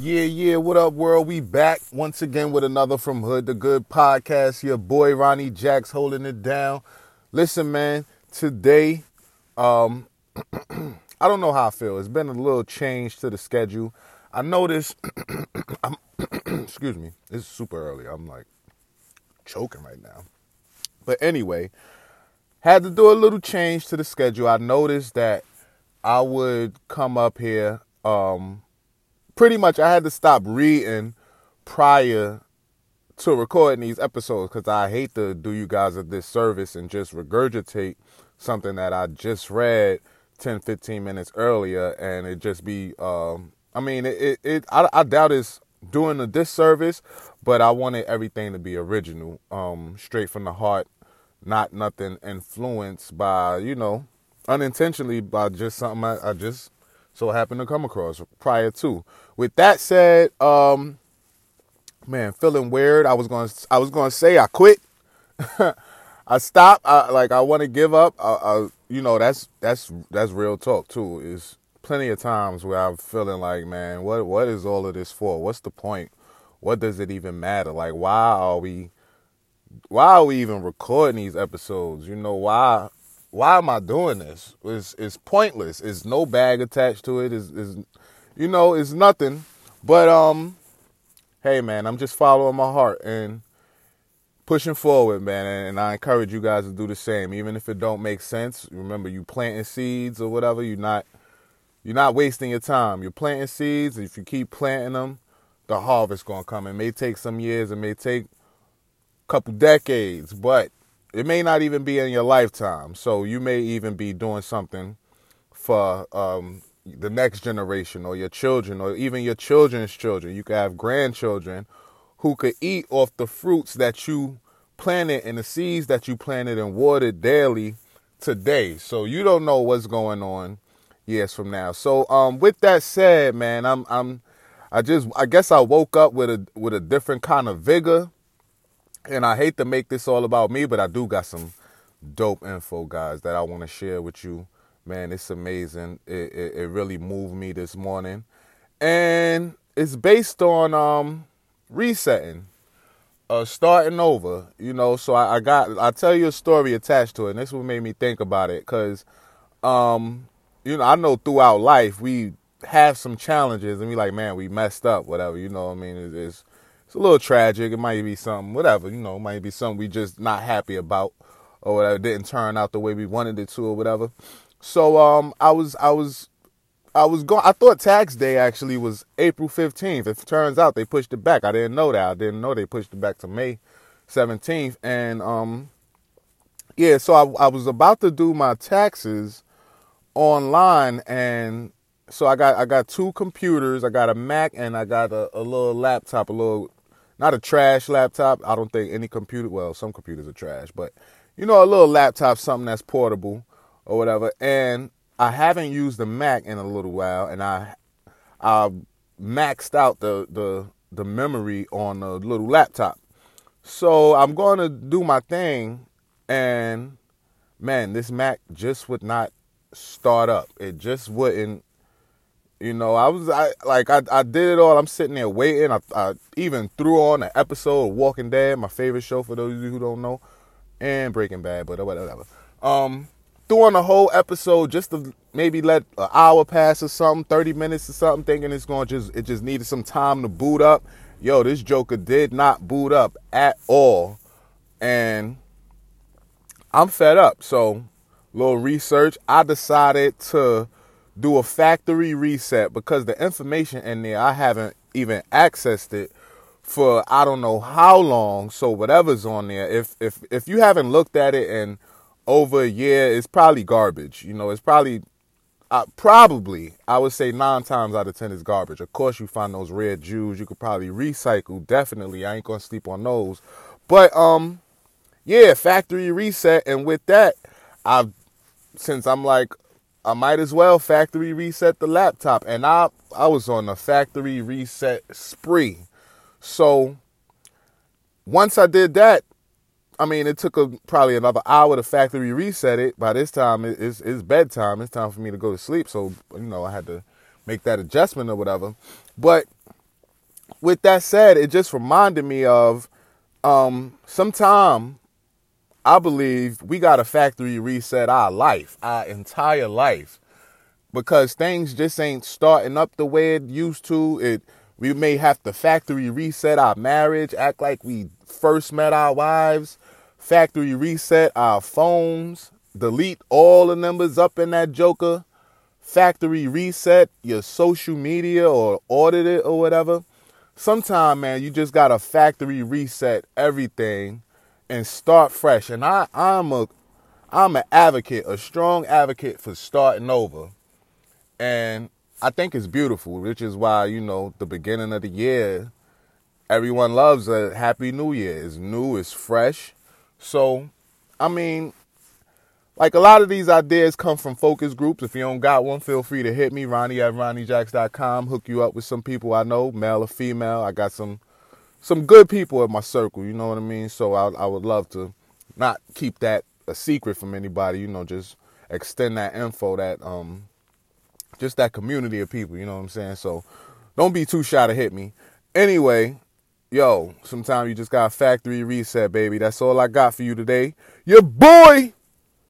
Yeah, yeah, what up, world? We back once again with another From Hood to Good podcast. Your boy Ronnie Jacks holding it down. Listen, man, today, um, I don't know how I feel. It's been a little change to the schedule. I noticed, I'm, excuse me, it's super early. I'm like choking right now. But anyway, had to do a little change to the schedule. I noticed that I would come up here, um, pretty much I had to stop reading prior to recording these episodes because I hate to do you guys a disservice and just regurgitate something that I just read 10, 15 minutes earlier and it just be, um, I mean, it, it, it I, I, doubt it's doing a disservice, but I wanted everything to be original, um, straight from the heart, not nothing influenced by, you know, unintentionally by just something I, I just so happened to come across prior to. With that said, um, man, feeling weird. I was going to I was going to say I quit. I stopped. I, like I want to give up. I, I, you know, that's that's that's real talk too. Is plenty of times where I'm feeling like, man, what what is all of this for? What's the point? What does it even matter? Like, why are we why are we even recording these episodes? You know, why why am I doing this? It's it's pointless. It's no bag attached to it. Is is you know, it's nothing. But um hey man, I'm just following my heart and pushing forward, man. And I encourage you guys to do the same. Even if it don't make sense. Remember you planting seeds or whatever, you're not you're not wasting your time. You're planting seeds. If you keep planting them, the harvest gonna come. It may take some years, it may take a couple decades, but it may not even be in your lifetime. So you may even be doing something for um, the next generation or your children or even your children's children. You could have grandchildren who could eat off the fruits that you planted and the seeds that you planted and watered daily today. So you don't know what's going on years from now. So um, with that said, man, I'm I'm I just I guess I woke up with a with a different kind of vigor and I hate to make this all about me, but I do got some dope info, guys, that I want to share with you. Man, it's amazing. It, it, it really moved me this morning, and it's based on um, resetting, uh, starting over. You know, so I, I got I tell you a story attached to it, and this what made me think about it, cause um, you know I know throughout life we have some challenges, and we like, man, we messed up, whatever. You know, what I mean, it, it's it's a little tragic. It might be something, whatever, you know, it might be something we just not happy about or whatever. It didn't turn out the way we wanted it to or whatever. So um I was I was I was going I thought tax day actually was April 15th. It turns out they pushed it back. I didn't know that. I didn't know they pushed it back to May 17th and um yeah, so I, I was about to do my taxes online and so I got I got two computers. I got a Mac and I got a, a little laptop, a little not a trash laptop. I don't think any computer, well, some computers are trash, but you know, a little laptop, something that's portable or whatever. And I haven't used the Mac in a little while, and I I maxed out the the the memory on the little laptop. So I'm going to do my thing, and man, this Mac just would not start up. It just wouldn't you know, I was I like I, I did it all. I'm sitting there waiting. I, I even threw on an episode of Walking Dead, my favorite show for those of you who don't know, and Breaking Bad, but whatever. Um, threw on a whole episode just to maybe let an hour pass or something, 30 minutes or something, thinking it's going to just it just needed some time to boot up. Yo, this Joker did not boot up at all, and I'm fed up. So, little research. I decided to do a factory reset because the information in there I haven't even accessed it for I don't know how long. So whatever's on there, if if if you haven't looked at it in over a year, it's probably garbage. You know, it's probably uh, probably I would say nine times out of ten is garbage. Of course, you find those rare jewels you could probably recycle. Definitely, I ain't gonna sleep on those. But um, yeah, factory reset, and with that, I've since I'm like I might as well factory reset the laptop. And I I was on a factory reset spree. So once I did that, I mean, it took a, probably another hour to factory reset it. By this time, it's, it's bedtime. It's time for me to go to sleep. So, you know, I had to make that adjustment or whatever. But with that said, it just reminded me of um, sometime I believe we got to factory reset our life, our entire life, because things just ain't starting up the way it used to. It we may have to factory reset our marriage, act like we first met our wives, factory reset our phones, delete all the numbers up in that joker, factory reset your social media or audit it or whatever. Sometime, man, you just gotta factory reset everything and start fresh. And I, I'm a I'm an advocate, a strong advocate for starting over. And I think it's beautiful, which is why, you know, the beginning of the year, everyone loves a happy new year. It's new, it's fresh. So, I mean, like a lot of these ideas come from focus groups. If you don't got one, feel free to hit me, Ronnie at RonnieJacks.com. Hook you up with some people I know, male or female. I got some some good people in my circle, you know what I mean? So I, I would love to not keep that a secret from anybody, you know, just extend that info, that um just that community of people, you know what I'm saying? So don't be too shy to hit me. Anyway, yo, sometimes you just got factory reset, baby. That's all I got for you today. Your boy